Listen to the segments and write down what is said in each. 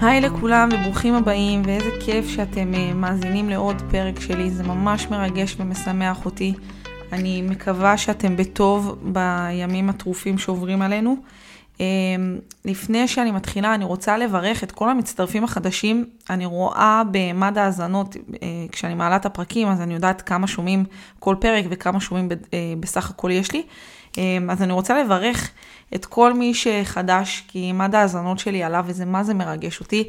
היי לכולם וברוכים הבאים ואיזה כיף שאתם uh, מאזינים לעוד פרק שלי, זה ממש מרגש ומשמח אותי. אני מקווה שאתם בטוב בימים הטרופים שעוברים עלינו. Uh, לפני שאני מתחילה, אני רוצה לברך את כל המצטרפים החדשים. אני רואה במד ההאזנות, uh, כשאני מעלה את הפרקים, אז אני יודעת כמה שומעים כל פרק וכמה שומעים בסך הכל יש לי. Uh, אז אני רוצה לברך את כל מי שחדש, כי מד ההאזנות שלי עלה וזה מה זה מרגש אותי.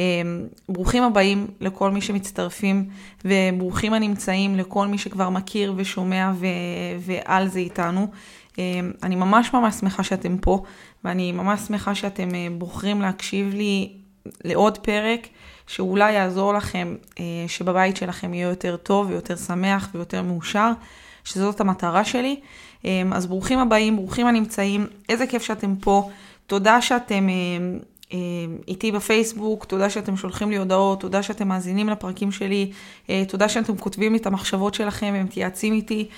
אמ, ברוכים הבאים לכל מי שמצטרפים, וברוכים הנמצאים לכל מי שכבר מכיר ושומע ו- ועל זה איתנו. אמ, אני ממש ממש שמחה שאתם פה, ואני ממש שמחה שאתם אה, בוחרים להקשיב לי לעוד פרק, שאולי יעזור לכם אה, שבבית שלכם יהיה יותר טוב ויותר שמח ויותר מאושר, שזאת המטרה שלי. אמ, אז ברוכים הבאים, ברוכים הנמצאים, איזה כיף שאתם פה. תודה שאתם אמ, אמ, איתי בפייסבוק, תודה שאתם שולחים לי הודעות, תודה שאתם מאזינים לפרקים שלי, אה, תודה שאתם כותבים לי את המחשבות שלכם ומתייעצים איתי.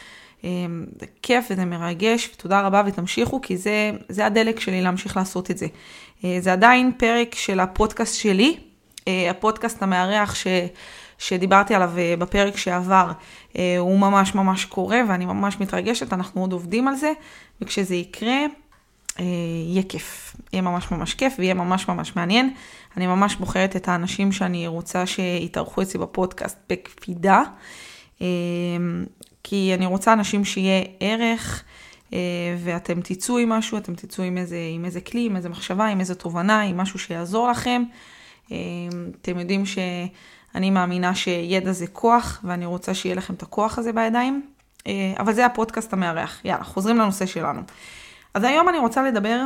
זה כיף וזה מרגש, ותודה רבה ותמשיכו, כי זה, זה הדלק שלי להמשיך לעשות את זה. אה, זה עדיין פרק של הפודקאסט שלי, אה, הפודקאסט המארח ש... שדיברתי עליו אה, בפרק שעבר, אה, הוא ממש ממש קורה ואני ממש מתרגשת, אנחנו עוד עובדים על זה, וכשזה יקרה, אה, יהיה כיף. יהיה ממש ממש כיף ויהיה ממש ממש מעניין. אני ממש בוחרת את האנשים שאני רוצה שיתארחו אצלי בפודקאסט בקפידה, כי אני רוצה אנשים שיהיה ערך. ואתם תצאו עם משהו, אתם תצאו עם איזה, עם איזה כלי, עם איזה מחשבה, עם איזה תובנה, עם משהו שיעזור לכם. אתם יודעים ש... אני מאמינה שידע זה כוח, ואני רוצה שיהיה לכם את הכוח הזה בידיים. אה, אבל זה הפודקאסט המארח. יאללה, חוזרים לנושא שלנו. אז היום אני רוצה לדבר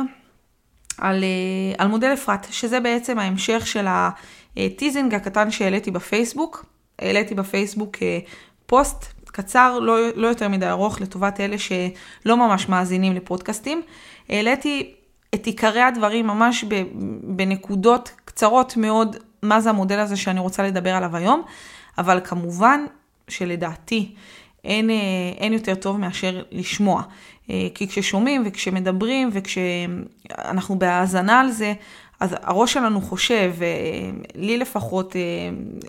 על, אה, על מודל אפרת, שזה בעצם ההמשך של הטיזינג הקטן שהעליתי בפייסבוק. העליתי בפייסבוק אה, פוסט קצר, לא, לא יותר מדי ארוך, לטובת אלה שלא ממש מאזינים לפודקאסטים. העליתי את עיקרי הדברים ממש בנקודות קצרות מאוד מה זה המודל הזה שאני רוצה לדבר עליו היום, אבל כמובן שלדעתי אין, אה, אין יותר טוב מאשר לשמוע. אה, כי כששומעים וכשמדברים וכשאנחנו בהאזנה על זה, אז הראש שלנו חושב, אה, לי לפחות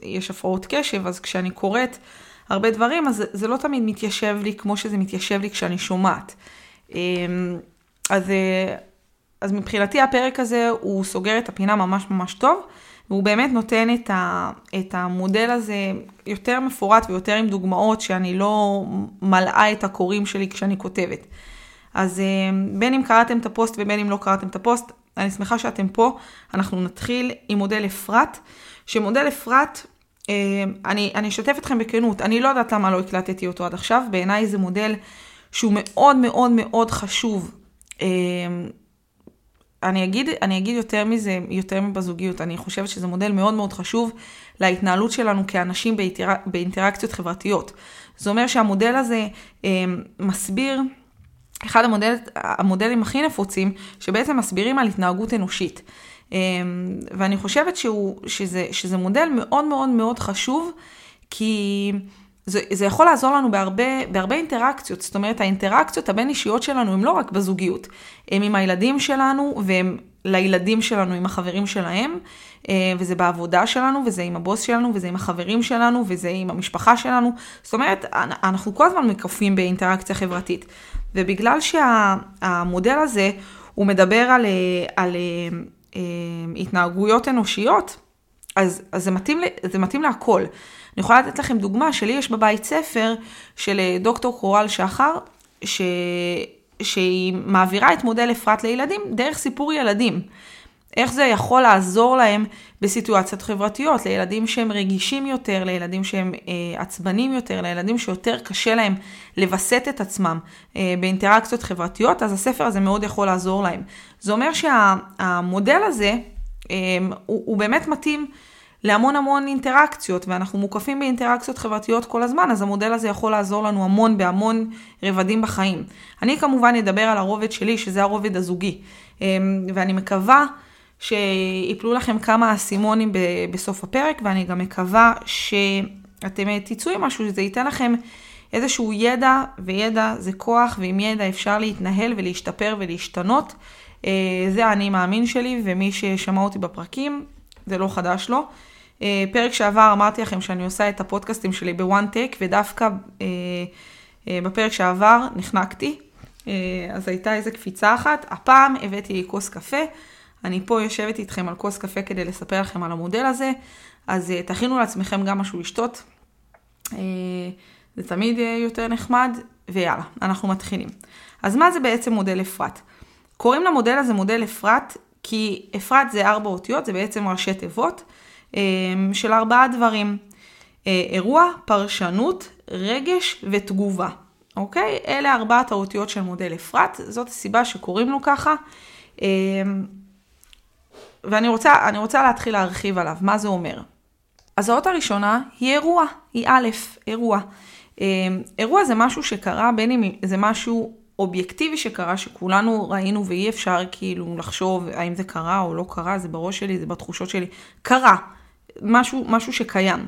יש הפרעות קשב, אז כשאני קוראת הרבה דברים, אז זה לא תמיד מתיישב לי כמו שזה מתיישב לי כשאני שומעת. אז, אז מבחינתי הפרק הזה הוא סוגר את הפינה ממש ממש טוב. והוא באמת נותן את, ה, את המודל הזה יותר מפורט ויותר עם דוגמאות שאני לא מלאה את הקוראים שלי כשאני כותבת. אז אה, בין אם קראתם את הפוסט ובין אם לא קראתם את הפוסט, אני שמחה שאתם פה. אנחנו נתחיל עם מודל אפרת, שמודל אפרת, אה, אני, אני אשתף אתכם בכנות, אני לא יודעת למה לא הקלטתי אותו עד עכשיו, בעיניי זה מודל שהוא מאוד מאוד מאוד חשוב. אני אגיד, אני אגיד יותר מזה, יותר מבזוגיות, אני חושבת שזה מודל מאוד מאוד חשוב להתנהלות שלנו כאנשים באינטר... באינטראקציות חברתיות. זה אומר שהמודל הזה אה, מסביר, אחד המודל, המודלים הכי נפוצים, שבעצם מסבירים על התנהגות אנושית. אה, ואני חושבת שהוא, שזה, שזה מודל מאוד מאוד מאוד חשוב, כי... זה, זה יכול לעזור לנו בהרבה, בהרבה אינטראקציות, זאת אומרת האינטראקציות הבין אישיות שלנו הם לא רק בזוגיות, הם עם הילדים שלנו והם לילדים שלנו עם החברים שלהם, אה, וזה בעבודה שלנו, וזה עם הבוס שלנו, וזה עם החברים שלנו, וזה עם המשפחה שלנו, זאת אומרת אנחנו כל הזמן מקפים באינטראקציה חברתית, ובגלל שהמודל הזה הוא מדבר על, על, על אה, התנהגויות אנושיות, אז, אז זה, מתאים, זה מתאים להכל. אני יכולה לתת לכם דוגמה, שלי יש בבית ספר של אה, דוקטור קורל שחר, ש... שהיא מעבירה את מודל אפרת לילדים דרך סיפור ילדים. איך זה יכול לעזור להם בסיטואציות חברתיות, לילדים שהם רגישים יותר, לילדים שהם אה, עצבנים יותר, לילדים שיותר קשה להם לווסת את עצמם אה, באינטראקציות חברתיות, אז הספר הזה מאוד יכול לעזור להם. זה אומר שהמודל שה, הזה אה, הוא, הוא באמת מתאים להמון המון אינטראקציות, ואנחנו מוקפים באינטראקציות חברתיות כל הזמן, אז המודל הזה יכול לעזור לנו המון בהמון רבדים בחיים. אני כמובן אדבר על הרובד שלי, שזה הרובד הזוגי, אמ, ואני מקווה שיפלו לכם כמה אסימונים בסוף הפרק, ואני גם מקווה שאתם תצאו עם משהו, שזה ייתן לכם איזשהו ידע, וידע זה כוח, ועם ידע אפשר להתנהל ולהשתפר ולהשתנות. אה, זה האני מאמין שלי, ומי ששמע אותי בפרקים, זה לא חדש לו. אה, פרק שעבר אמרתי לכם שאני עושה את הפודקאסטים שלי בוואן טק, ודווקא בפרק שעבר נחנקתי. אז הייתה איזה קפיצה אחת. הפעם הבאתי לי כוס קפה. אני פה יושבת איתכם על כוס קפה כדי לספר לכם על המודל הזה. אז תכינו לעצמכם גם משהו לשתות. זה תמיד יותר נחמד, ויאללה, אנחנו מתחילים. אז מה זה בעצם מודל אפרת? קוראים למודל הזה מודל אפרת, כי אפרת זה ארבע אותיות, זה בעצם ראשי תיבות של ארבעה דברים. אה, אירוע, פרשנות, רגש ותגובה. אוקיי? אלה ארבעת האותיות של מודל אפרת, זאת הסיבה שקוראים לו ככה. אמ, ואני רוצה, רוצה להתחיל להרחיב עליו, מה זה אומר. אז האות הראשונה היא אירוע, היא א', אירוע. אמ, אירוע זה משהו שקרה, בין אם זה משהו אובייקטיבי שקרה, שכולנו ראינו ואי אפשר כאילו לחשוב האם זה קרה או לא קרה, זה בראש שלי, זה בתחושות שלי. קרה, משהו, משהו שקיים.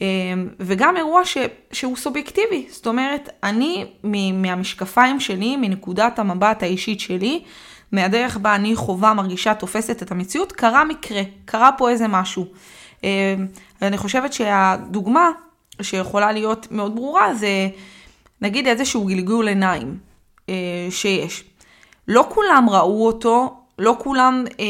אמ, וגם אירוע ש, שהוא סובייקטיבי, זאת אומרת, אני מהמשקפיים שלי, מנקודת המבט האישית שלי, מהדרך בה אני חווה, מרגישה, תופסת את המציאות, קרה מקרה, קרה פה איזה משהו. אמ, ואני חושבת שהדוגמה שיכולה להיות מאוד ברורה זה נגיד איזשהו גלגול עיניים אה, שיש. לא כולם ראו אותו, לא כולם אה,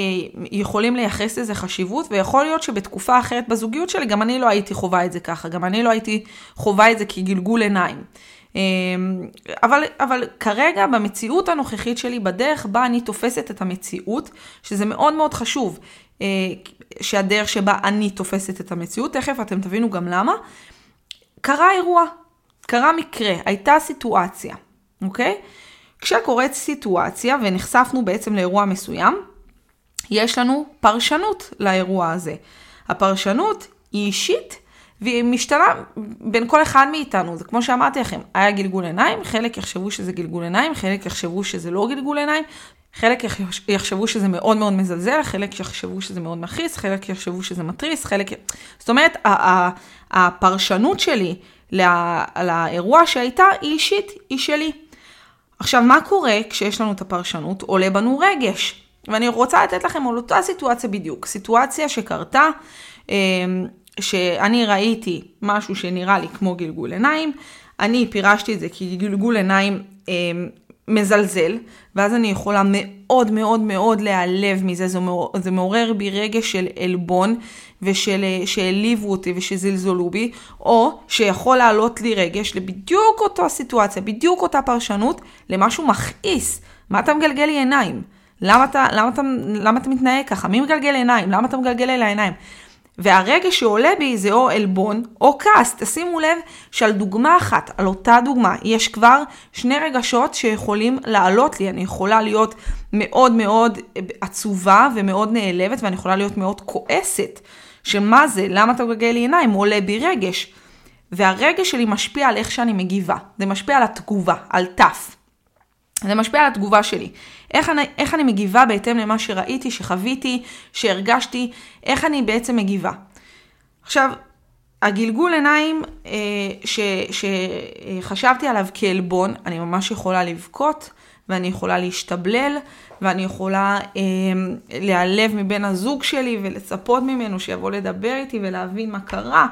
יכולים לייחס לזה חשיבות, ויכול להיות שבתקופה אחרת בזוגיות שלי, גם אני לא הייתי חווה את זה ככה, גם אני לא הייתי חווה את זה כגלגול עיניים. אה, אבל, אבל כרגע במציאות הנוכחית שלי, בדרך בה אני תופסת את המציאות, שזה מאוד מאוד חשוב, אה, שהדרך שבה אני תופסת את המציאות, תכף אתם תבינו גם למה, קרה אירוע, קרה מקרה, הייתה סיטואציה, אוקיי? כשקורית סיטואציה ונחשפנו בעצם לאירוע מסוים, יש לנו פרשנות לאירוע הזה. הפרשנות היא אישית והיא משתנה בין כל אחד מאיתנו. זה כמו שאמרתי לכם, היה גלגול עיניים, חלק יחשבו שזה גלגול עיניים, חלק יחשבו שזה לא גלגול עיניים, חלק יחשבו שזה מאוד מאוד מזלזל, חלק יחשבו שזה מאוד מכעיס, חלק יחשבו שזה מתריס, חלק... זאת אומרת, הפרשנות שלי לאירוע שהייתה היא אישית, היא שלי. עכשיו, מה קורה כשיש לנו את הפרשנות? עולה בנו רגש. ואני רוצה לתת לכם על אותה סיטואציה בדיוק. סיטואציה שקרתה, אמ, שאני ראיתי משהו שנראה לי כמו גלגול עיניים, אני פירשתי את זה כגלגול עיניים אמ, מזלזל, ואז אני יכולה מאוד מאוד מאוד להיעלב מזה, זה, מעורר, זה מעורר בי רגש של עלבון, ושהעליבו אותי ושזלזלו בי, או שיכול לעלות לי רגש לבדיוק אותה סיטואציה, בדיוק אותה פרשנות, למשהו מכעיס. מה אתה מגלגל לי עיניים? למה אתה, למה אתה, למה אתה מתנהג ככה? מי מגלגל עיניים? למה אתה מגלגל אל העיניים? והרגש שעולה בי זה או עלבון או כעס. תשימו לב שעל דוגמה אחת, על אותה דוגמה, יש כבר שני רגשות שיכולים לעלות לי. אני יכולה להיות מאוד מאוד עצובה ומאוד נעלבת, ואני יכולה להיות מאוד כועסת. שמה זה? למה אתה מגלגל לי עיניים? עולה בי רגש. והרגש שלי משפיע על איך שאני מגיבה. זה משפיע על התגובה, על תף. זה משפיע על התגובה שלי. איך אני, איך אני מגיבה בהתאם למה שראיתי, שחוויתי, שהרגשתי, איך אני בעצם מגיבה. עכשיו, הגלגול עיניים אה, ש, שחשבתי עליו כעלבון, אני ממש יכולה לבכות, ואני יכולה להשתבלל, ואני יכולה אה, להיעלב מבן הזוג שלי ולצפות ממנו שיבוא לדבר איתי ולהבין מה קרה,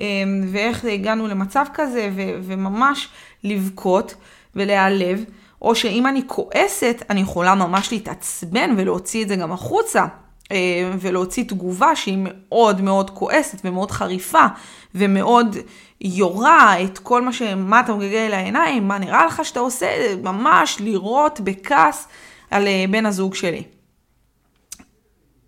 אה, ואיך הגענו למצב כזה, ו, וממש לבכות ולהיעלב. או שאם אני כועסת, אני יכולה ממש להתעצבן ולהוציא את זה גם החוצה. אה, ולהוציא תגובה שהיא מאוד מאוד כועסת ומאוד חריפה ומאוד יורה את כל מה ש... מה אתה מגלגל לעיניים, מה נראה לך שאתה עושה, ממש לירות בכעס על אה, בן הזוג שלי.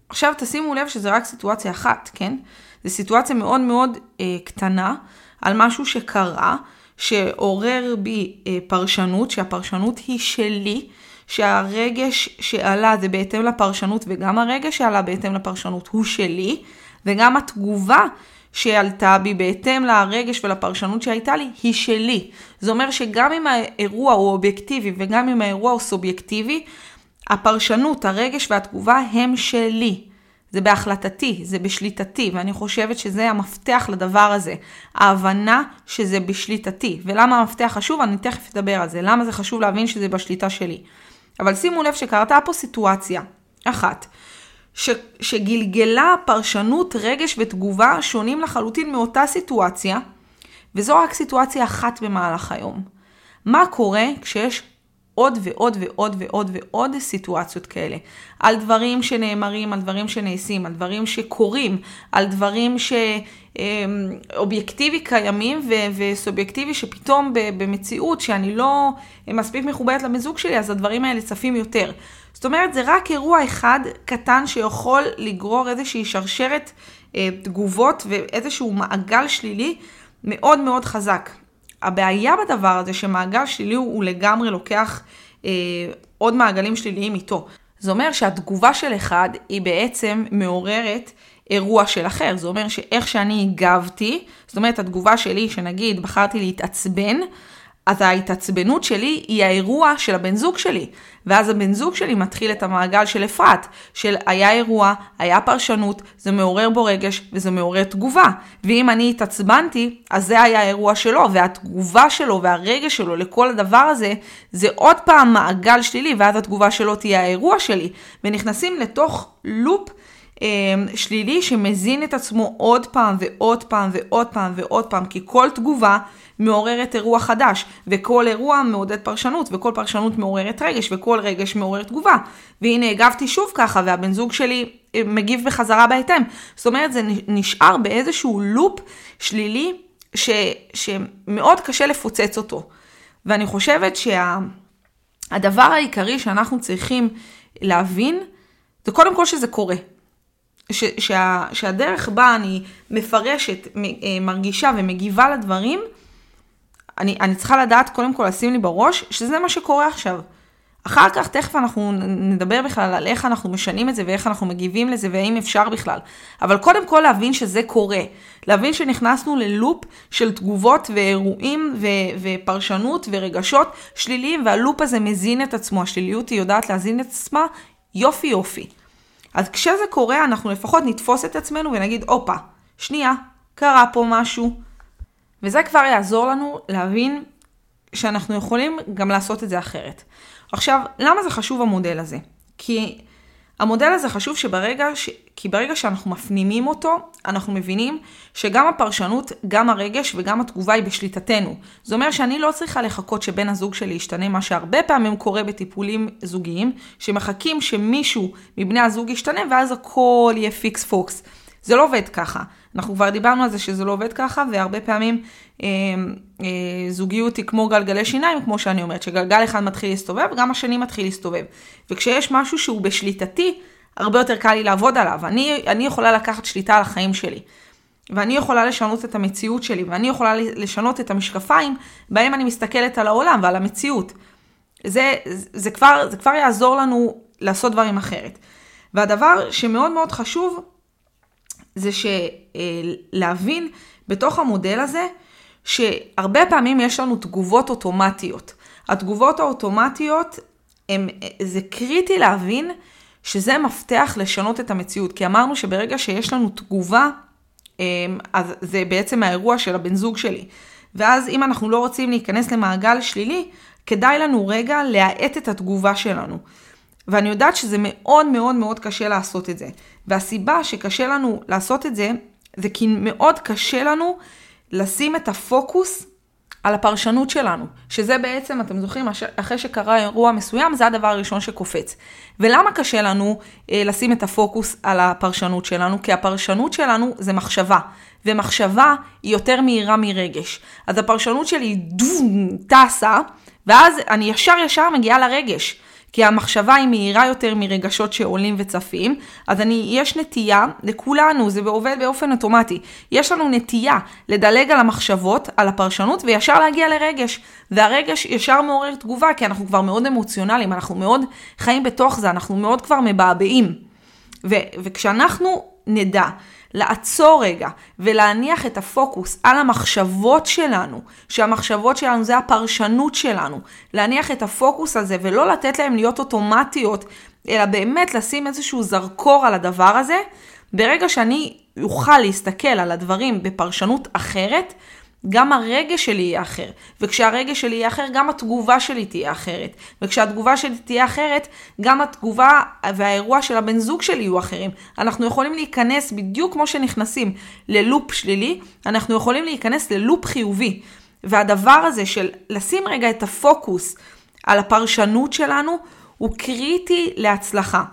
עכשיו תשימו לב שזה רק סיטואציה אחת, כן? זו סיטואציה מאוד מאוד אה, קטנה על משהו שקרה, שעורר בי אה, פרשנות, שהפרשנות היא שלי, שהרגש שעלה זה בהתאם לפרשנות, וגם הרגש שעלה בהתאם לפרשנות הוא שלי, וגם התגובה שעלתה בי בהתאם לרגש ולפרשנות שהייתה לי, היא שלי. זה אומר שגם אם האירוע הוא אובייקטיבי וגם אם האירוע הוא סובייקטיבי, הפרשנות, הרגש והתגובה הם שלי. זה בהחלטתי, זה בשליטתי, ואני חושבת שזה המפתח לדבר הזה. ההבנה שזה בשליטתי. ולמה המפתח חשוב? אני תכף אדבר על זה. למה זה חשוב להבין שזה בשליטה שלי. אבל שימו לב שקרתה פה סיטואציה אחת, ש, שגלגלה פרשנות, רגש ותגובה שונים לחלוטין מאותה סיטואציה, וזו רק סיטואציה אחת במהלך היום. מה קורה כשיש עוד ועוד ועוד ועוד ועוד סיטואציות כאלה. על דברים שנאמרים, על דברים שנעשים, על דברים שקורים, על דברים שאובייקטיבי קיימים ו- וסובייקטיבי שפתאום במציאות שאני לא מספיק מחוברת לבן זוג שלי, אז הדברים האלה צפים יותר. זאת אומרת, זה רק אירוע אחד קטן שיכול לגרור איזושהי שרשרת אה, תגובות ואיזשהו מעגל שלילי מאוד מאוד חזק. הבעיה בדבר הזה שמעגל שלילי הוא, הוא לגמרי לוקח אה, עוד מעגלים שליליים איתו. זה אומר שהתגובה של אחד היא בעצם מעוררת אירוע של אחר. זה אומר שאיך שאני הגבתי, זאת אומרת התגובה שלי, שנגיד בחרתי להתעצבן, אז ההתעצבנות שלי היא האירוע של הבן זוג שלי. ואז הבן זוג שלי מתחיל את המעגל של אפרת, של היה אירוע, היה פרשנות, זה מעורר בו רגש וזה מעורר תגובה. ואם אני התעצבנתי, אז זה היה האירוע שלו, והתגובה שלו והרגש שלו לכל הדבר הזה, זה עוד פעם מעגל שלילי, ואז התגובה שלו תהיה האירוע שלי. ונכנסים לתוך לופ שלילי שמזין את עצמו עוד פעם ועוד פעם ועוד פעם ועוד פעם, כי כל תגובה מעוררת אירוע חדש, וכל אירוע מעודד פרשנות, וכל פרשנות מעוררת רגש, וכל רגש מעורר תגובה. והנה הגבתי שוב ככה, והבן זוג שלי אה, מגיב בחזרה בהתאם. זאת אומרת, זה נשאר באיזשהו לופ שלילי, ש, שמאוד קשה לפוצץ אותו. ואני חושבת שהדבר שה, העיקרי שאנחנו צריכים להבין, זה קודם כל שזה קורה. ש, שה, שהדרך בה אני מפרשת, אה, מרגישה ומגיבה לדברים, אני, אני צריכה לדעת קודם כל לשים לי בראש שזה מה שקורה עכשיו. אחר כך תכף אנחנו נדבר בכלל על איך אנחנו משנים את זה ואיך אנחנו מגיבים לזה והאם אפשר בכלל. אבל קודם כל להבין שזה קורה. להבין שנכנסנו ללופ של תגובות ואירועים ו- ופרשנות ורגשות שליליים והלופ הזה מזין את עצמו. השליליות היא יודעת להזין את עצמה יופי יופי. אז כשזה קורה אנחנו לפחות נתפוס את עצמנו ונגיד, הופה, שנייה, קרה פה משהו. וזה כבר יעזור לנו להבין שאנחנו יכולים גם לעשות את זה אחרת. עכשיו, למה זה חשוב המודל הזה? כי המודל הזה חשוב שברגע, ש... כי ברגע שאנחנו מפנימים אותו, אנחנו מבינים שגם הפרשנות, גם הרגש וגם התגובה היא בשליטתנו. זה אומר שאני לא צריכה לחכות שבן הזוג שלי ישתנה, מה שהרבה פעמים קורה בטיפולים זוגיים, שמחכים שמישהו מבני הזוג ישתנה ואז הכל יהיה פיקס פוקס. זה לא עובד ככה. אנחנו כבר דיברנו על זה שזה לא עובד ככה, והרבה פעמים אה, אה, זוגיות היא כמו גלגלי שיניים, כמו שאני אומרת, שגלגל אחד מתחיל להסתובב, גם השני מתחיל להסתובב. וכשיש משהו שהוא בשליטתי, הרבה יותר קל לי לעבוד עליו. אני, אני יכולה לקחת שליטה על החיים שלי. ואני יכולה לשנות את המציאות שלי, ואני יכולה לשנות את המשקפיים בהם אני מסתכלת על העולם ועל המציאות. זה, זה, כבר, זה כבר יעזור לנו לעשות דברים אחרת. והדבר שמאוד מאוד חשוב, זה שלהבין בתוך המודל הזה, שהרבה פעמים יש לנו תגובות אוטומטיות. התגובות האוטומטיות, הם, זה קריטי להבין שזה מפתח לשנות את המציאות. כי אמרנו שברגע שיש לנו תגובה, אמ, אז זה בעצם האירוע של הבן זוג שלי. ואז אם אנחנו לא רוצים להיכנס למעגל שלילי, כדאי לנו רגע להאט את התגובה שלנו. ואני יודעת שזה מאוד מאוד מאוד קשה לעשות את זה. והסיבה שקשה לנו לעשות את זה, זה כי מאוד קשה לנו לשים את הפוקוס על הפרשנות שלנו, שזה בעצם, אתם זוכרים, אחרי שקרה אירוע מסוים, זה הדבר הראשון שקופץ. ולמה קשה לנו אה, לשים את הפוקוס על הפרשנות שלנו? כי הפרשנות שלנו זה מחשבה, ומחשבה היא יותר מהירה מרגש. אז הפרשנות שלי דום, טסה, ואז אני ישר ישר מגיעה לרגש. כי המחשבה היא מהירה יותר מרגשות שעולים וצפים, אז אני, יש נטייה, לכולנו, זה עובד באופן אוטומטי, יש לנו נטייה לדלג על המחשבות, על הפרשנות, וישר להגיע לרגש. והרגש ישר מעורר תגובה, כי אנחנו כבר מאוד אמוציונליים, אנחנו מאוד חיים בתוך זה, אנחנו מאוד כבר מבעבעים. ו- וכשאנחנו נדע לעצור רגע ולהניח את הפוקוס על המחשבות שלנו, שהמחשבות שלנו זה הפרשנות שלנו, להניח את הפוקוס הזה ולא לתת להם להיות אוטומטיות אלא באמת לשים איזשהו זרקור על הדבר הזה. ברגע שאני אוכל להסתכל על הדברים בפרשנות אחרת, גם הרגש שלי יהיה אחר. וכשהרגש שלי יהיה אחר, גם התגובה שלי תהיה אחרת. וכשהתגובה שלי תהיה אחרת, גם התגובה והאירוע של הבן זוג שלי יהיו אחרים. אנחנו יכולים להיכנס, בדיוק כמו שנכנסים ללופ שלילי, אנחנו יכולים להיכנס ללופ חיובי. והדבר הזה של לשים רגע את הפוקוס על הפרשנות שלנו, הוא קריטי להצלחה.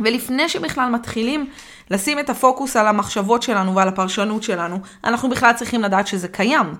ולפני שבכלל מתחילים לשים את הפוקוס על המחשבות שלנו ועל הפרשנות שלנו, אנחנו בכלל צריכים לדעת שזה קיים.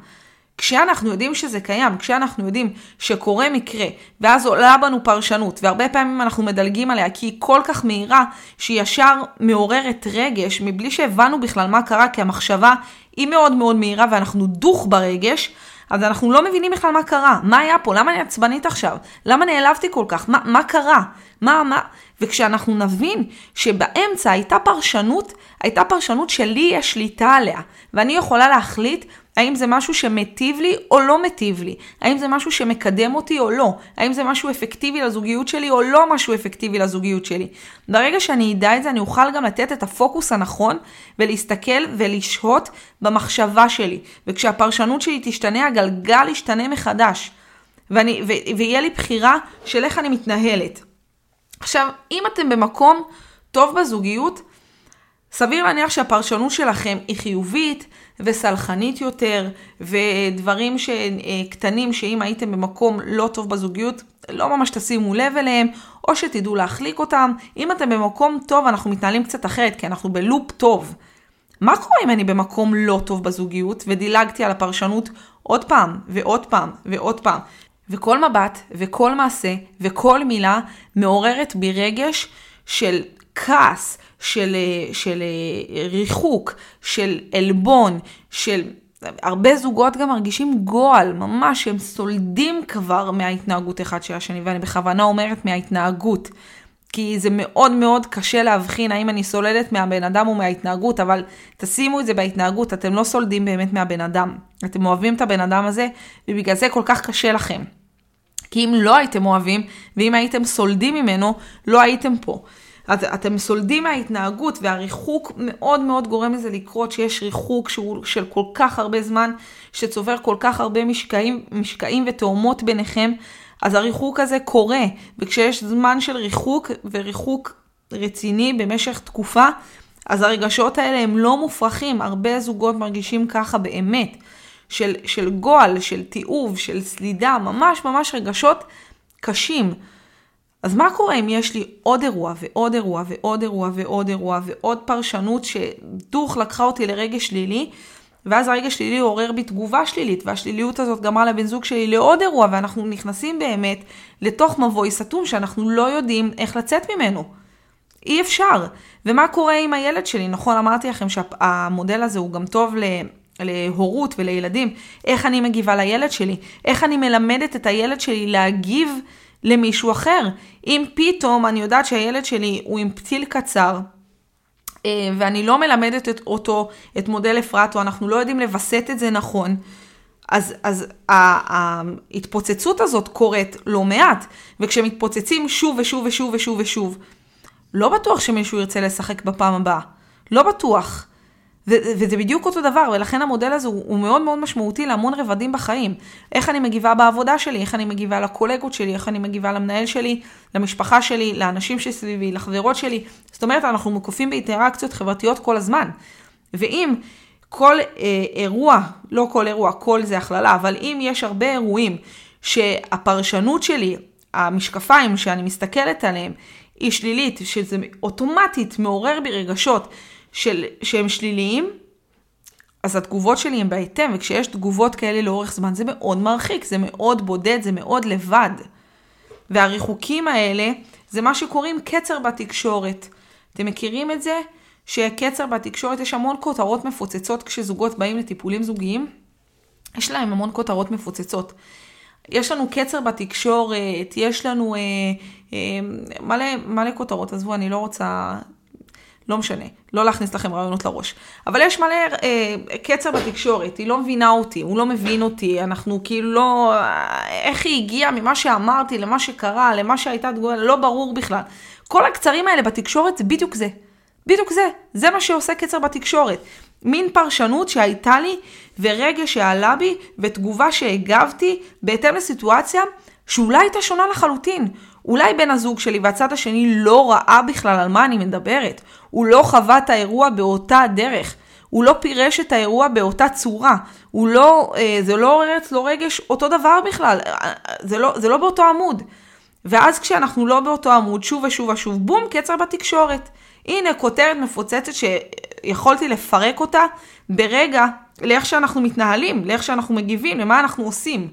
כשאנחנו יודעים שזה קיים, כשאנחנו יודעים שקורה מקרה, ואז עולה בנו פרשנות, והרבה פעמים אנחנו מדלגים עליה כי היא כל כך מהירה, שהיא ישר מעוררת רגש, מבלי שהבנו בכלל מה קרה, כי המחשבה היא מאוד מאוד מהירה ואנחנו דוך ברגש, אז אנחנו לא מבינים בכלל מה קרה, מה היה פה, למה אני עצבנית עכשיו, למה נעלבתי כל כך, מה, מה קרה, מה, מה, וכשאנחנו נבין שבאמצע הייתה פרשנות, הייתה פרשנות שלי יש שליטה עליה, ואני יכולה להחליט האם זה משהו שמטיב לי או לא מטיב לי, האם זה משהו שמקדם אותי או לא, האם זה משהו אפקטיבי לזוגיות שלי או לא משהו אפקטיבי לזוגיות שלי. ברגע שאני אדע את זה, אני אוכל גם לתת את הפוקוס הנכון ולהסתכל ולשהות במחשבה שלי. וכשהפרשנות שלי תשתנה, הגלגל ישתנה מחדש. ואני, ו, ויהיה לי בחירה של איך אני מתנהלת. עכשיו, אם אתם במקום טוב בזוגיות, סביר להניח שהפרשנות שלכם היא חיובית וסלחנית יותר, ודברים קטנים שאם הייתם במקום לא טוב בזוגיות, לא ממש תשימו לב אליהם, או שתדעו להחליק אותם. אם אתם במקום טוב, אנחנו מתנהלים קצת אחרת, כי אנחנו בלופ טוב. מה קורה אם אני במקום לא טוב בזוגיות, ודילגתי על הפרשנות עוד פעם, ועוד פעם, ועוד פעם, וכל מבט, וכל מעשה, וכל מילה מעוררת בי רגש של כעס, של, של ריחוק, של עלבון, של... הרבה זוגות גם מרגישים גועל, ממש, הם סולדים כבר מההתנהגות אחד של השני, ואני בכוונה אומרת מההתנהגות. כי זה מאוד מאוד קשה להבחין האם אני סולדת מהבן אדם או מההתנהגות, אבל תשימו את זה בהתנהגות, אתם לא סולדים באמת מהבן אדם. אתם אוהבים את הבן אדם הזה, ובגלל זה כל כך קשה לכם. כי אם לא הייתם אוהבים, ואם הייתם סולדים ממנו, לא הייתם פה. אז אתם סולדים מההתנהגות, והריחוק מאוד מאוד גורם לזה לקרות, שיש ריחוק שהוא של כל כך הרבה זמן, שצובר כל כך הרבה משקעים, משקעים ותאומות ביניכם, אז הריחוק הזה קורה, וכשיש זמן של ריחוק, וריחוק רציני במשך תקופה, אז הרגשות האלה הם לא מופרכים, הרבה זוגות מרגישים ככה באמת. של, של גועל, של תיעוב, של סלידה, ממש ממש רגשות קשים. אז מה קורה אם יש לי עוד אירוע ועוד אירוע ועוד אירוע ועוד אירוע ועוד פרשנות שדוך לקחה אותי לרגש שלילי, ואז הרגש שלילי עורר בי תגובה שלילית, והשליליות הזאת גמרה לבן זוג שלי לעוד אירוע, ואנחנו נכנסים באמת לתוך מבוי סתום שאנחנו לא יודעים איך לצאת ממנו. אי אפשר. ומה קורה עם הילד שלי? נכון, אמרתי לכם שהמודל הזה הוא גם טוב ל... להורות ולילדים, איך אני מגיבה לילד שלי, איך אני מלמדת את הילד שלי להגיב למישהו אחר. אם פתאום אני יודעת שהילד שלי הוא עם פתיל קצר, אה, ואני לא מלמדת את אותו, את מודל אפרת, או אנחנו לא יודעים לווסת את זה נכון, אז, אז ההתפוצצות הזאת קורית לא מעט, וכשמתפוצצים שוב ושוב ושוב ושוב ושוב, לא בטוח שמישהו ירצה לשחק בפעם הבאה. לא בטוח. וזה בדיוק אותו דבר, ולכן המודל הזה הוא, הוא מאוד מאוד משמעותי להמון רבדים בחיים. איך אני מגיבה בעבודה שלי, איך אני מגיבה לקולגות שלי, איך אני מגיבה למנהל שלי, למשפחה שלי, לאנשים שסביבי, לחברות שלי. זאת אומרת, אנחנו מוקפים באינטראקציות חברתיות כל הזמן. ואם כל אה, אירוע, לא כל אירוע, כל זה הכללה, אבל אם יש הרבה אירועים שהפרשנות שלי, המשקפיים שאני מסתכלת עליהם, היא שלילית, שזה אוטומטית מעורר בי רגשות של, שהם שליליים, אז התגובות שלי הן בהתאם, וכשיש תגובות כאלה לאורך זמן זה מאוד מרחיק, זה מאוד בודד, זה מאוד לבד. והריחוקים האלה זה מה שקוראים קצר בתקשורת. אתם מכירים את זה? שקצר בתקשורת יש המון כותרות מפוצצות כשזוגות באים לטיפולים זוגיים. יש להם המון כותרות מפוצצות. יש לנו קצר בתקשורת, יש לנו אה, אה, מלא, מלא כותרות, עזבו, אני לא רוצה לא משנה, לא להכניס לכם רעיונות לראש. אבל יש מלא אה, קצר בתקשורת, היא לא מבינה אותי, הוא לא מבין אותי, אנחנו כאילו לא... איך היא הגיעה ממה שאמרתי למה שקרה, למה שהייתה תגובה, לא ברור בכלל. כל הקצרים האלה בתקשורת זה בדיוק זה. בדיוק זה. זה מה שעושה קצר בתקשורת. מין פרשנות שהייתה לי, ורגע שעלה בי, ותגובה שהגבתי, בהתאם לסיטואציה שאולי הייתה שונה לחלוטין. אולי בן הזוג שלי והצד השני לא ראה בכלל על מה אני מדברת. הוא לא חווה את האירוע באותה דרך. הוא לא פירש את האירוע באותה צורה. הוא לא, אה, זה לא עורר אצלו רגש אותו דבר בכלל. אה, זה לא, זה לא באותו עמוד. ואז כשאנחנו לא באותו עמוד, שוב ושוב ושוב, בום, קצר בתקשורת. הנה כותרת מפוצצת שיכולתי לפרק אותה ברגע לאיך שאנחנו מתנהלים, לאיך שאנחנו מגיבים, למה אנחנו עושים.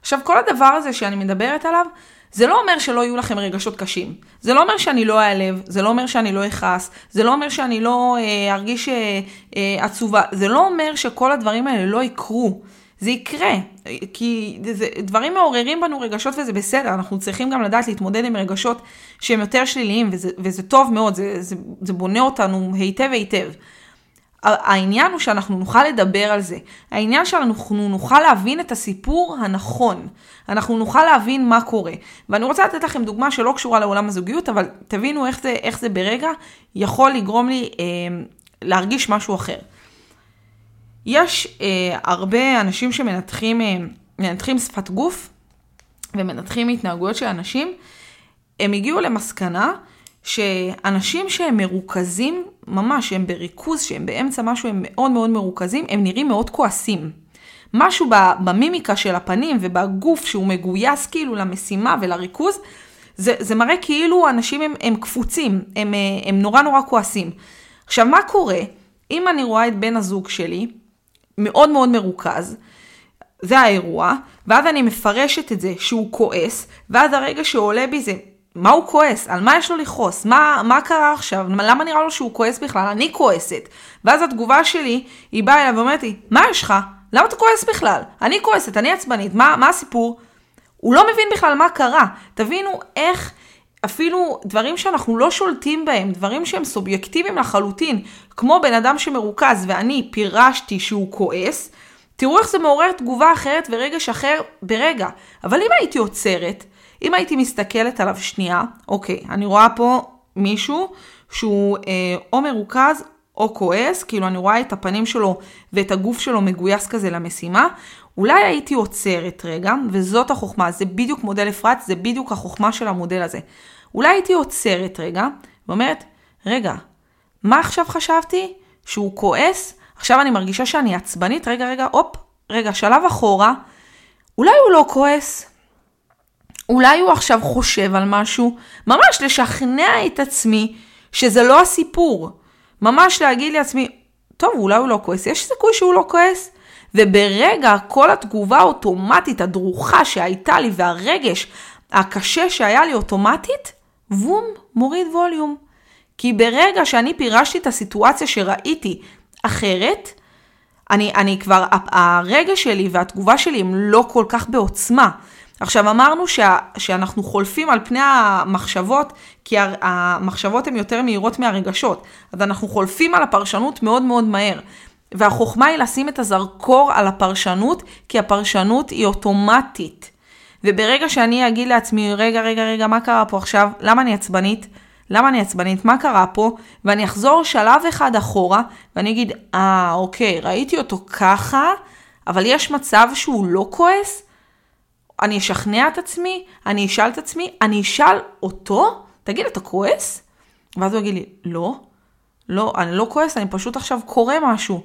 עכשיו, כל הדבר הזה שאני מדברת עליו, זה לא אומר שלא יהיו לכם רגשות קשים. זה לא אומר שאני לא אעלב, זה לא אומר שאני לא אכעס, זה לא אומר שאני לא אה, ארגיש אה, אה, עצובה, זה לא אומר שכל הדברים האלה לא יקרו. זה יקרה, כי זה, דברים מעוררים בנו רגשות וזה בסדר, אנחנו צריכים גם לדעת להתמודד עם רגשות שהם יותר שליליים וזה, וזה טוב מאוד, זה, זה, זה בונה אותנו היטב היטב. העניין הוא שאנחנו נוכל לדבר על זה. העניין שאנחנו נוכל להבין את הסיפור הנכון. אנחנו נוכל להבין מה קורה. ואני רוצה לתת לכם דוגמה שלא קשורה לעולם הזוגיות, אבל תבינו איך זה, איך זה ברגע יכול לגרום לי אה, להרגיש משהו אחר. יש אה, הרבה אנשים שמנתחים אה, שפת גוף ומנתחים התנהגויות של אנשים, הם הגיעו למסקנה שאנשים שהם מרוכזים, ממש, שהם בריכוז, שהם באמצע משהו, הם מאוד מאוד מרוכזים, הם נראים מאוד כועסים. משהו במימיקה של הפנים ובגוף שהוא מגויס כאילו למשימה ולריכוז, זה, זה מראה כאילו אנשים הם, הם קפוצים, הם, הם נורא נורא כועסים. עכשיו, מה קורה אם אני רואה את בן הזוג שלי, מאוד מאוד מרוכז, זה האירוע, ואז אני מפרשת את זה שהוא כועס, ואז הרגע שעולה בי זה, מה הוא כועס? על מה יש לו לכעוס? מה, מה קרה עכשיו? למה נראה לו שהוא כועס בכלל? אני כועסת. ואז התגובה שלי, היא באה אליו ואומרת לי, מה יש לך? למה אתה כועס בכלל? אני כועסת, אני עצבנית, מה, מה הסיפור? הוא לא מבין בכלל מה קרה. תבינו איך אפילו דברים שאנחנו לא שולטים בהם, דברים שהם סובייקטיביים לחלוטין, כמו בן אדם שמרוכז ואני פירשתי שהוא כועס, תראו איך זה מעורר תגובה אחרת ורגש אחר ברגע. אבל אם הייתי עוצרת, אם הייתי מסתכלת עליו שנייה, אוקיי, אני רואה פה מישהו שהוא אה, או מרוכז או כועס, כאילו אני רואה את הפנים שלו ואת הגוף שלו מגויס כזה למשימה, אולי הייתי עוצרת רגע, וזאת החוכמה, זה בדיוק מודל אפרת, זה בדיוק החוכמה של המודל הזה. אולי הייתי עוצרת רגע, ואומרת, רגע, מה עכשיו חשבתי? שהוא כועס? עכשיו אני מרגישה שאני עצבנית, רגע, רגע, הופ, רגע, שלב אחורה, אולי הוא לא כועס, אולי הוא עכשיו חושב על משהו, ממש לשכנע את עצמי שזה לא הסיפור. ממש להגיד לעצמי, טוב, אולי הוא לא כועס, יש סיכוי שהוא לא כועס? וברגע כל התגובה האוטומטית הדרוכה שהייתה לי והרגש הקשה שהיה לי אוטומטית, וום, מוריד ווליום. כי ברגע שאני פירשתי את הסיטואציה שראיתי אחרת, אני, אני כבר, הרגש שלי והתגובה שלי הם לא כל כך בעוצמה. עכשיו אמרנו שה, שאנחנו חולפים על פני המחשבות, כי המחשבות הן יותר מהירות מהרגשות. אז אנחנו חולפים על הפרשנות מאוד מאוד מהר. והחוכמה היא לשים את הזרקור על הפרשנות, כי הפרשנות היא אוטומטית. וברגע שאני אגיד לעצמי, רגע, רגע, רגע, מה קרה פה עכשיו? למה אני עצבנית? למה אני עצבנית? מה קרה פה? ואני אחזור שלב אחד אחורה, ואני אגיד, אה, אוקיי, ראיתי אותו ככה, אבל יש מצב שהוא לא כועס? אני אשכנע את עצמי, אני אשאל את עצמי, אני אשאל אותו, תגיד, אתה כועס? ואז הוא יגיד לי, לא, לא, אני לא כועס, אני פשוט עכשיו קורא משהו.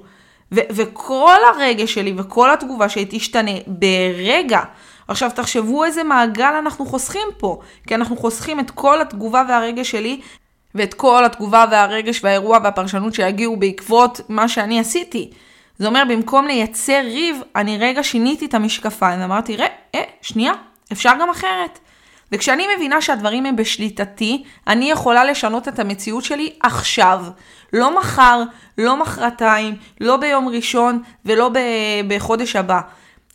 ו- וכל הרגש שלי וכל התגובה שלי תשתנה ברגע. עכשיו תחשבו איזה מעגל אנחנו חוסכים פה, כי אנחנו חוסכים את כל התגובה והרגש שלי, ואת כל התגובה והרגש והאירוע והפרשנות שיגיעו בעקבות מה שאני עשיתי. זה אומר, במקום לייצר ריב, אני רגע שיניתי את המשקפיים, אמרתי, ראה, אה, שנייה, אפשר גם אחרת. וכשאני מבינה שהדברים הם בשליטתי, אני יכולה לשנות את המציאות שלי עכשיו. לא מחר, לא מחרתיים, לא ביום ראשון ולא בחודש הבא.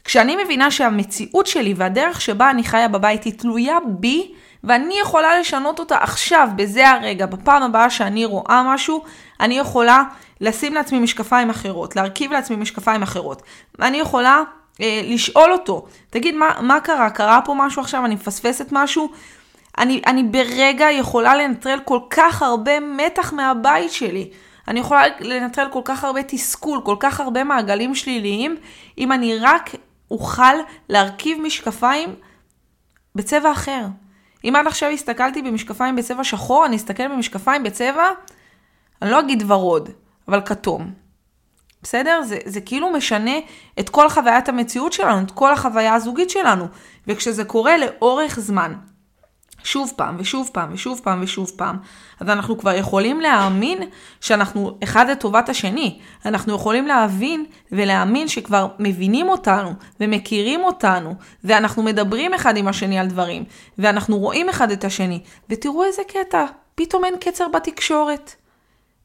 כשאני מבינה שהמציאות שלי והדרך שבה אני חיה בבית היא תלויה בי, ואני יכולה לשנות אותה עכשיו, בזה הרגע, בפעם הבאה שאני רואה משהו, אני יכולה לשים לעצמי משקפיים אחרות, להרכיב לעצמי משקפיים אחרות. ואני יכולה אה, לשאול אותו, תגיד, מה, מה קרה? קרה פה משהו עכשיו? אני מפספסת משהו? אני, אני ברגע יכולה לנטרל כל כך הרבה מתח מהבית שלי. אני יכולה לנטרל כל כך הרבה תסכול, כל כך הרבה מעגלים שליליים, אם אני רק אוכל להרכיב משקפיים בצבע אחר. אם עד עכשיו הסתכלתי במשקפיים בצבע שחור, אני אסתכל במשקפיים בצבע, אני לא אגיד ורוד, אבל כתום. בסדר? זה, זה כאילו משנה את כל חוויית המציאות שלנו, את כל החוויה הזוגית שלנו. וכשזה קורה לאורך זמן, שוב פעם ושוב פעם ושוב פעם ושוב פעם, אז אנחנו כבר יכולים להאמין שאנחנו אחד לטובת השני. אנחנו יכולים להבין ולהאמין שכבר מבינים אותנו ומכירים אותנו, ואנחנו מדברים אחד עם השני על דברים, ואנחנו רואים אחד את השני. ותראו איזה קטע, פתאום אין קצר בתקשורת.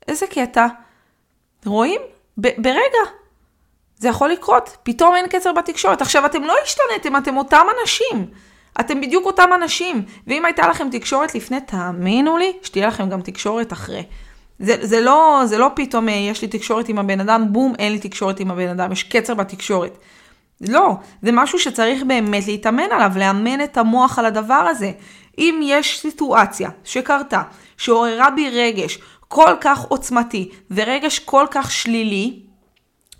איזה קטע. רואים? ב- ברגע. זה יכול לקרות, פתאום אין קצר בתקשורת. עכשיו, אתם לא השתנתם, אתם אותם אנשים. אתם בדיוק אותם אנשים. ואם הייתה לכם תקשורת לפני, תאמינו לי, שתהיה לכם גם תקשורת אחרי. זה, זה, לא, זה לא פתאום אה, יש לי תקשורת עם הבן אדם, בום, אין לי תקשורת עם הבן אדם, יש קצר בתקשורת. לא, זה משהו שצריך באמת להתאמן עליו, לאמן את המוח על הדבר הזה. אם יש סיטואציה שקרתה, שעוררה בי רגש כל כך עוצמתי ורגש כל כך שלילי,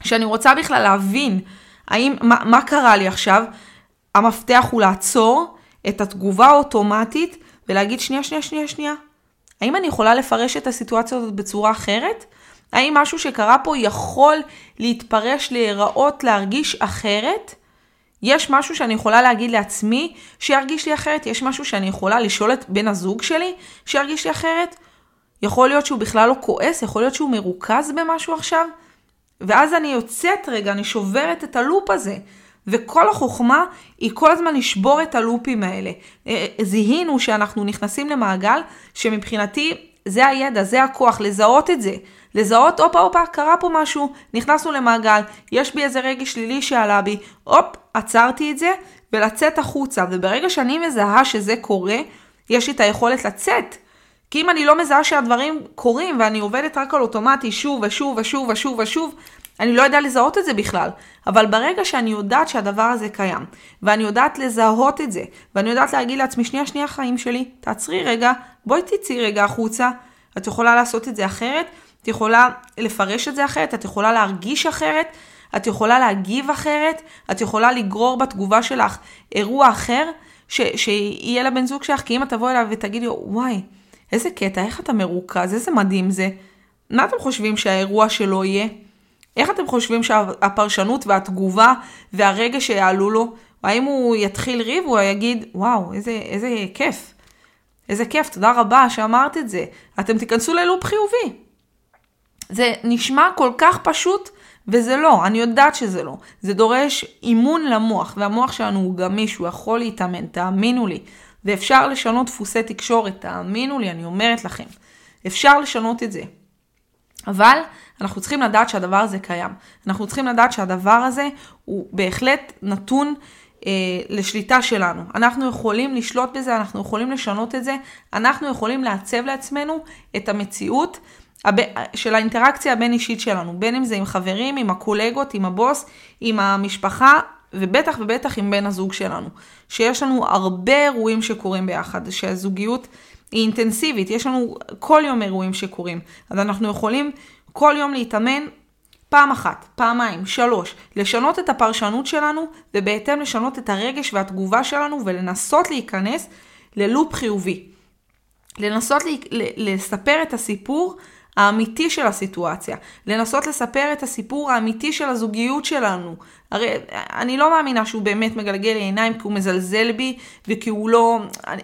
שאני רוצה בכלל להבין האם, מה, מה קרה לי עכשיו, המפתח הוא לעצור את התגובה האוטומטית ולהגיד שנייה, שנייה, שנייה, שנייה. האם אני יכולה לפרש את הסיטואציה הזאת בצורה אחרת? האם משהו שקרה פה יכול להתפרש, להיראות, להרגיש אחרת? יש משהו שאני יכולה להגיד לעצמי שירגיש לי אחרת? יש משהו שאני יכולה לשאול את בן הזוג שלי שירגיש לי אחרת? יכול להיות שהוא בכלל לא כועס, יכול להיות שהוא מרוכז במשהו עכשיו? ואז אני יוצאת רגע, אני שוברת את הלופ הזה. וכל החוכמה היא כל הזמן לשבור את הלופים האלה. אה, זיהינו שאנחנו נכנסים למעגל שמבחינתי זה הידע, זה הכוח, לזהות את זה. לזהות, הופה, הופה, קרה פה משהו, נכנסנו למעגל, יש בי איזה רגע שלילי שעלה בי, הופ, עצרתי את זה, ולצאת החוצה. וברגע שאני מזהה שזה קורה, יש לי את היכולת לצאת. כי אם אני לא מזהה שהדברים קורים ואני עובדת רק על אוטומטי שוב ושוב ושוב ושוב ושוב, אני לא יודע לזהות את זה בכלל. אבל ברגע שאני יודעת שהדבר הזה קיים, ואני יודעת לזהות את זה, ואני יודעת להגיד לעצמי, שנייה, שנייה, חיים שלי, תעצרי רגע, בואי תצאי רגע החוצה. את יכולה לעשות את זה אחרת, את יכולה לפרש את זה אחרת, את יכולה להרגיש אחרת, את יכולה להגיב אחרת, את יכולה לגרור בתגובה שלך אירוע אחר, ש- שיהיה לבן זוג שלך, כי אם את תבוא אליו ותגידי, וואי, איזה קטע, איך אתה מרוכז, איזה מדהים זה. מה אתם חושבים שהאירוע שלו יהיה? איך אתם חושבים שהפרשנות והתגובה והרגע שיעלו לו, האם הוא יתחיל ריב או יגיד, וואו, איזה, איזה כיף. איזה כיף, תודה רבה שאמרת את זה. אתם תיכנסו ללופ חיובי. זה נשמע כל כך פשוט, וזה לא, אני יודעת שזה לא. זה דורש אימון למוח, והמוח שלנו הוא גמיש, הוא יכול להתאמן, תאמינו לי. ואפשר לשנות דפוסי תקשורת, תאמינו לי, אני אומרת לכם. אפשר לשנות את זה. אבל אנחנו צריכים לדעת שהדבר הזה קיים. אנחנו צריכים לדעת שהדבר הזה הוא בהחלט נתון אה, לשליטה שלנו. אנחנו יכולים לשלוט בזה, אנחנו יכולים לשנות את זה, אנחנו יכולים לעצב לעצמנו את המציאות. של האינטראקציה הבין אישית שלנו, בין אם זה עם חברים, עם הקולגות, עם הבוס, עם המשפחה, ובטח ובטח עם בן הזוג שלנו. שיש לנו הרבה אירועים שקורים ביחד, שהזוגיות היא אינטנסיבית, יש לנו כל יום אירועים שקורים. אז אנחנו יכולים כל יום להתאמן פעם אחת, פעמיים, שלוש, לשנות את הפרשנות שלנו ובהתאם לשנות את הרגש והתגובה שלנו ולנסות להיכנס ללופ חיובי. לנסות לי, לספר את הסיפור האמיתי של הסיטואציה, לנסות לספר את הסיפור האמיתי של הזוגיות שלנו. הרי אני לא מאמינה שהוא באמת מגלגל לי עיניים כי הוא מזלזל בי וכי הוא לא...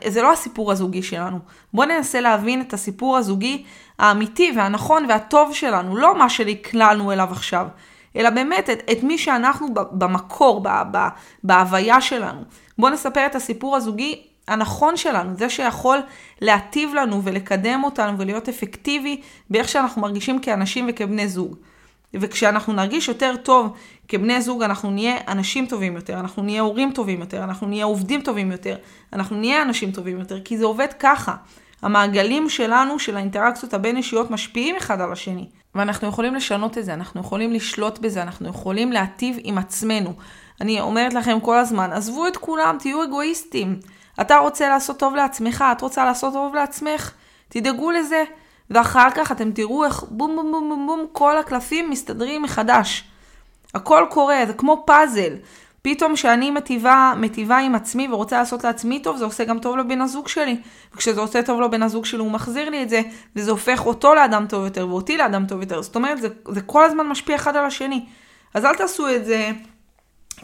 זה לא הסיפור הזוגי שלנו. בואו ננסה להבין את הסיפור הזוגי האמיתי והנכון והטוב שלנו, לא מה שנקלענו אליו עכשיו, אלא באמת את, את מי שאנחנו במקור, בהוויה שלנו. בואו נספר את הסיפור הזוגי הנכון שלנו, זה שיכול להטיב לנו ולקדם אותנו ולהיות אפקטיבי באיך שאנחנו מרגישים כאנשים וכבני זוג. וכשאנחנו נרגיש יותר טוב כבני זוג, אנחנו נהיה אנשים טובים יותר, אנחנו נהיה הורים טובים יותר, אנחנו נהיה עובדים טובים יותר, אנחנו נהיה אנשים טובים יותר, כי זה עובד ככה. המעגלים שלנו, של האינטראקציות הבין אישיות, משפיעים אחד על השני. ואנחנו יכולים לשנות את זה, אנחנו יכולים לשלוט בזה, אנחנו יכולים להטיב עם עצמנו. אני אומרת לכם כל הזמן, עזבו את כולם, תהיו אגואיסטים. אתה רוצה לעשות טוב לעצמך, את רוצה לעשות טוב לעצמך, תדאגו לזה, ואחר כך אתם תראו איך בום בום בום בום בום כל הקלפים מסתדרים מחדש. הכל קורה, זה כמו פאזל. פתאום כשאני מטיבה, מטיבה עם עצמי ורוצה לעשות לעצמי טוב, זה עושה גם טוב לבן הזוג שלי. וכשזה עושה טוב לבן הזוג שלי, הוא מחזיר לי את זה, וזה הופך אותו לאדם טוב יותר, ואותי לאדם טוב יותר. זאת אומרת, זה, זה כל הזמן משפיע אחד על השני. אז אל תעשו את זה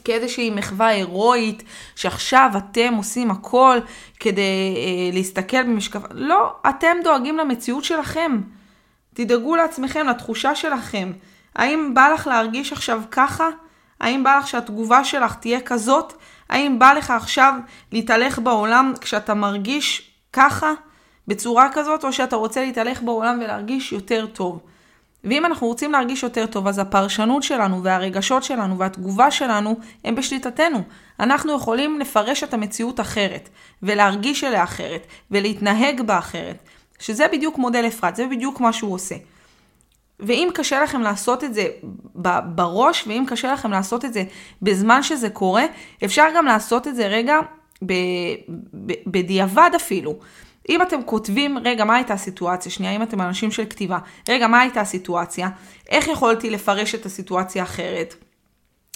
כאיזושהי מחווה הירואית, שעכשיו אתם עושים הכל כדי אה, להסתכל במשקף... לא, אתם דואגים למציאות שלכם. תדאגו לעצמכם, לתחושה שלכם. האם בא לך להרגיש עכשיו ככה? האם בא לך שהתגובה שלך תהיה כזאת? האם בא לך עכשיו להתהלך בעולם כשאתה מרגיש ככה, בצורה כזאת, או שאתה רוצה להתהלך בעולם ולהרגיש יותר טוב? ואם אנחנו רוצים להרגיש יותר טוב, אז הפרשנות שלנו והרגשות שלנו והתגובה שלנו הם בשליטתנו. אנחנו יכולים לפרש את המציאות אחרת, ולהרגיש אליה אחרת, ולהתנהג בה אחרת. שזה בדיוק מודל אפרת, זה בדיוק מה שהוא עושה. ואם קשה לכם לעשות את זה בראש, ואם קשה לכם לעשות את זה בזמן שזה קורה, אפשר גם לעשות את זה רגע בדיעבד אפילו. אם אתם כותבים, רגע, מה הייתה הסיטואציה? שנייה, אם אתם אנשים של כתיבה, רגע, מה הייתה הסיטואציה? איך יכולתי לפרש את הסיטואציה אחרת?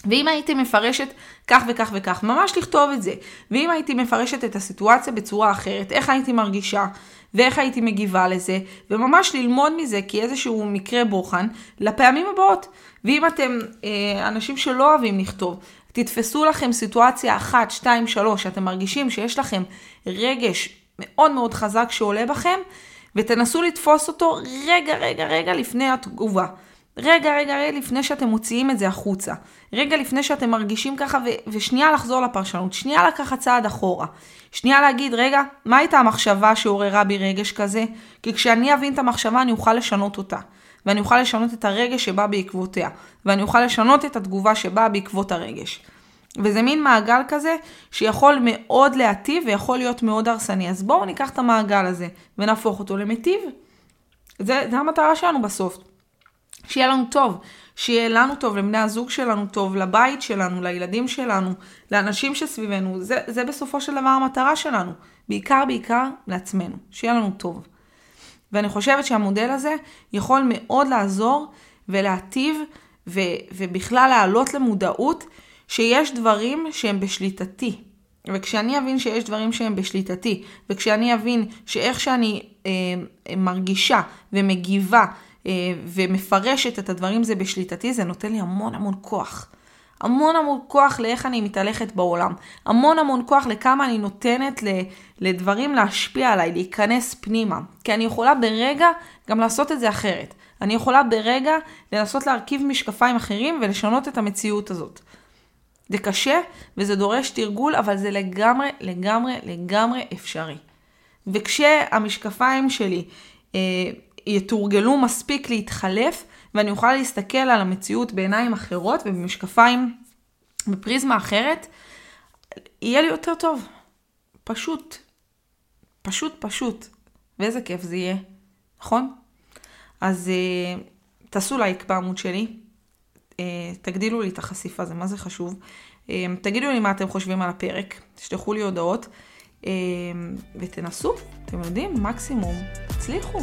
ואם הייתי מפרשת כך וכך וכך, ממש לכתוב את זה. ואם הייתי מפרשת את הסיטואציה בצורה אחרת, איך הייתי מרגישה? ואיך הייתי מגיבה לזה, וממש ללמוד מזה כאיזשהו מקרה בוחן לפעמים הבאות. ואם אתם אה, אנשים שלא אוהבים לכתוב, תתפסו לכם סיטואציה אחת, שתיים, שלוש, שאתם מרגישים שיש לכם רגש מאוד מאוד חזק שעולה בכם, ותנסו לתפוס אותו רגע, רגע, רגע לפני התגובה. רגע, רגע, רגע לפני שאתם מוציאים את זה החוצה. רגע לפני שאתם מרגישים ככה, ו- ושנייה לחזור לפרשנות. שנייה לקחת צעד אחורה. שנייה להגיד, רגע, מה הייתה המחשבה שעוררה בי רגש כזה? כי כשאני אבין את המחשבה, אני אוכל לשנות אותה. ואני אוכל לשנות את הרגש שבא בעקבותיה. ואני אוכל לשנות את התגובה שבאה בעקבות הרגש. וזה מין מעגל כזה שיכול מאוד להטיב ויכול להיות מאוד הרסני. אז בואו ניקח את המעגל הזה ונהפוך אותו למטיב. זה, זה המטרה שלנו בסוף. שיהיה לנו טוב, שיהיה לנו טוב, לבני הזוג שלנו טוב, לבית שלנו, לילדים שלנו, לאנשים שסביבנו. זה, זה בסופו של דבר המטרה שלנו. בעיקר בעיקר לעצמנו, שיהיה לנו טוב. ואני חושבת שהמודל הזה יכול מאוד לעזור ולהטיב ו, ובכלל להעלות למודעות שיש דברים שהם בשליטתי. וכשאני אבין שיש דברים שהם בשליטתי, וכשאני אבין שאיך שאני אה, מרגישה ומגיבה אה, ומפרשת את הדברים זה בשליטתי, זה נותן לי המון המון כוח. המון המון כוח לאיך אני מתהלכת בעולם. המון המון כוח לכמה אני נותנת לדברים להשפיע עליי, להיכנס פנימה. כי אני יכולה ברגע גם לעשות את זה אחרת. אני יכולה ברגע לנסות להרכיב משקפיים אחרים ולשנות את המציאות הזאת. זה קשה וזה דורש תרגול, אבל זה לגמרי, לגמרי, לגמרי אפשרי. וכשהמשקפיים שלי אה, יתורגלו מספיק להתחלף, ואני אוכל להסתכל על המציאות בעיניים אחרות ובמשקפיים בפריזמה אחרת, יהיה לי יותר טוב. פשוט. פשוט פשוט. ואיזה כיף זה יהיה, נכון? אז אה, תעשו לייק בעמוד שלי, תגדילו לי את החשיפה, זה מה זה חשוב. אה, תגידו לי מה אתם חושבים על הפרק, תשלחו לי הודעות, אה, ותנסו, אתם יודעים, מקסימום, תצליחו.